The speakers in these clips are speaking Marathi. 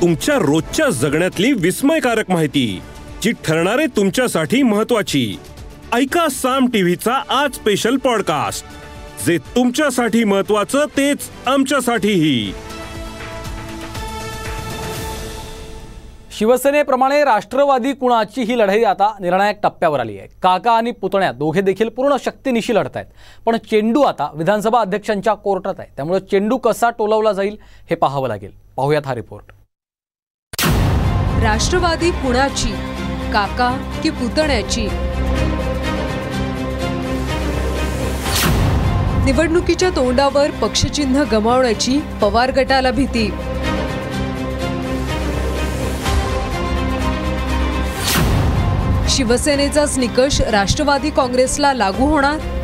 तुमच्या रोजच्या जगण्यातली विस्मयकारक माहिती जी ठरणारे तुमच्यासाठी महत्वाची ऐका साम टीव्हीचा आज स्पेशल पॉडकास्ट जे तुमच्यासाठी महत्वाचं तेच आमच्यासाठीही. शिवसेनेप्रमाणे राष्ट्रवादी कुणाची ही लढाई आता निर्णायक टप्प्यावर आली आहे. काका आणि पुतण्या दोघे देखील पूर्ण शक्तीनिशी लढत आहेत. पण चेंडू आता विधानसभा अध्यक्षांच्या कोर्टात आहे. त्यामुळे चेंडू कसा टोलवला जाईल हे पाहावं लागेल. पाहूयात हा रिपोर्ट राष्ट्रवादी कुणाची? काका की पुतण्याची? निवडणुकीच्या तोंडावर पक्षचिन्ह गमावण्याची पवार गटाला भीती. शिवसेनेचाच निकष राष्ट्रवादी काँग्रेसला लागू होणार?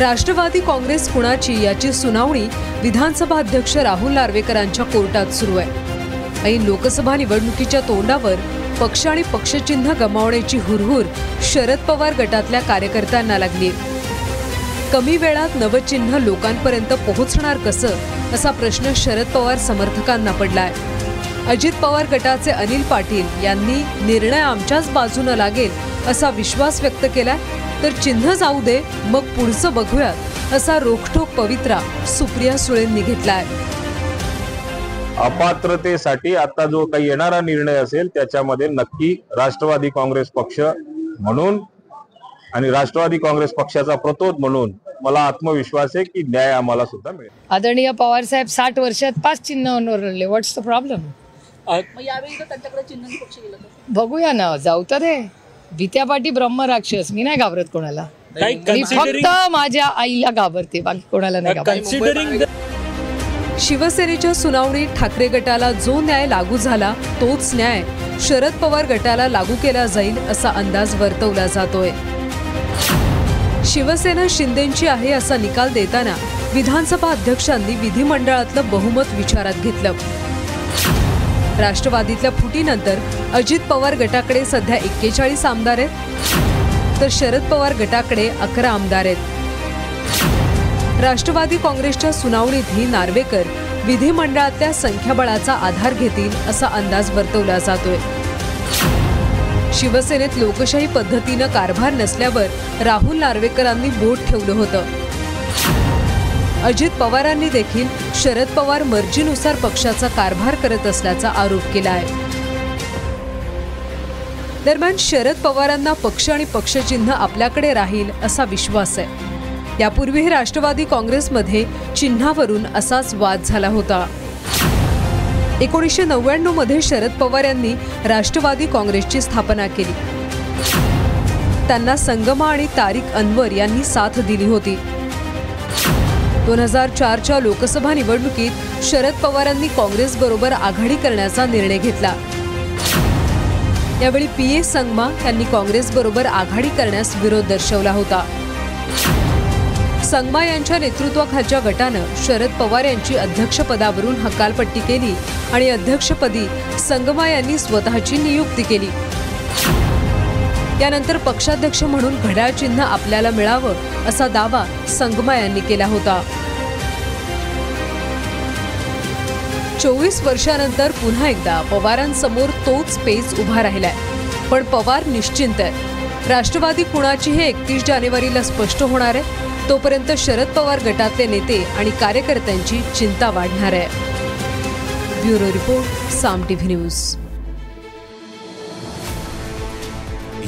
राष्ट्रवादी काँग्रेस कुणाची याची सुनावणी विधानसभा अध्यक्ष राहुल नार्वेकरांच्या कोर्टात सुरू आहे. ऐन लोकसभा निवडणुकीच्या तोंडावर पक्ष आणि पक्षचिन्ह गमावण्याची हुरहुर शरद पवार गटातल्या कार्यकर्त्यांना लागली कमी वेळात नवचिन्ह लोकांपर्यंत पोहोचणार कसं असा प्रश्न शरद पवार समर्थकांना पडलाय अजित पवार गटाचे अनिल पाटील यांनी निर्णय आमच्याच बाजूनं लागेल असा विश्वास व्यक्त केलाय. तर चिन्ह जाऊ दे मग पुढचं बघूयात असा रोखठोक पवित्रा सुप्रिया सुळेंनी घेतलाय. अपात्रतेसाठी आता जो काही येणारा निर्णय असेल त्याच्यामध्ये नक्की राष्ट्रवादी काँग्रेस पक्ष म्हणून आणि राष्ट्रवादी काँग्रेस पक्षाचा प्रतोद म्हणून मला आत्मविश्वास आहे की न्याय आम्हाला सुद्धा मिळेल. आदरणीय पवार साहेब साठ वर्षात पाच चिन्हांवर लढले व्हॉट्स द प्रॉब्लेम मग यावेळी जर त्यांच्याकडे चिन्ह आणि पक्ष गेलं तर? बघूया ना जाऊ तर दे भीत्यापाठी ब्रह्म राक्षस मी नाही घाबरत कोणाला. मी फक्त माझ्या आईला घाबरते बाकी कोणाला नाही घाबरत. शिवसेनेच्या सुनावणीत ठाकरे गटाला जो न्याय लागू झाला तोच न्याय शरद पवार गटाला लागू केला जाईल असा अंदाज वर्तवला जातोय. शिवसेना शिंदेची आहे असा निकाल देताना विधानसभा अध्यक्षांनी विधिमंडळातलं बहुमत विचारात घेतलं. राष्ट्रवादीतल्या फुटीनंतर अजित पवार गटाकडे सध्या एक्केचाळीस आमदार आहेत. तर शरद पवार गटाकडे अकरा आमदार आहेत. राष्ट्रवादी काँग्रेसच्या सुनावणीतही नार्वेकर विधिमंडळातल्या संख्याबळाचा आधार घेतील असा अंदाज वर्तवला जातोय. शिवसेनेत लोकशाही पद्धतीनं कारभार नसल्यावर राहुल नार्वेकरांनी बोट ठेवलं होतं. अजित पवारांनी देखील शरद पवार मर्जीनुसार पक्षाचा कारभार करत असल्याचा आरोप केला आहे दरम्यान शरद पवारांना पक्ष आणि पक्षचिन्ह आपल्याकडे राहील असा विश्वास आहे. यापूर्वीही राष्ट्रवादी काँग्रेसमध्ये चिन्हावरून असाच वाद झाला होता. एकोणीसशे नव्याण्णवमध्ये शरद पवार यांनी राष्ट्रवादी काँग्रेसची स्थापना केली. त्यांना संगमा आणि तारिक अनवर यांनी साथ दिली होती. दोन हजार चारच्या लोकसभा निवडणुकीत शरद पवारांनी काँग्रेसबरोबर आघाडी करण्याचा निर्णय घेतला. यावेळी पी ए संगमा यांनी काँग्रेसबरोबर आघाडी करण्यास विरोध दर्शवला होता. संगमा यांच्या नेतृत्वाखालच्या गटानं शरद पवार यांची अध्यक्षपदावरून हकालपट्टी केली आणि अध्यक्षपदी संगमा यांनी स्वतःची नियुक्ती केली. यानंतर पक्षाध्यक्ष म्हणून घड्याळ चिन्ह आपल्याला मिळावं असा दावा संगमा यांनी केला होता. चोवीस वर्षानंतर पुन्हा एकदा पवारांसमोर तोच पेच उभा राहिलाय. पण पवार निश्चिंत आहे राष्ट्रवादी कुणाची हे एकतीस जानेवारीला स्पष्ट होणार आहे. तोपर्यंत शरद पवार गटातले नेते आणि कार्यकर्त्यांची चिंता वाढणार आहे. Bureau report Saam TV news.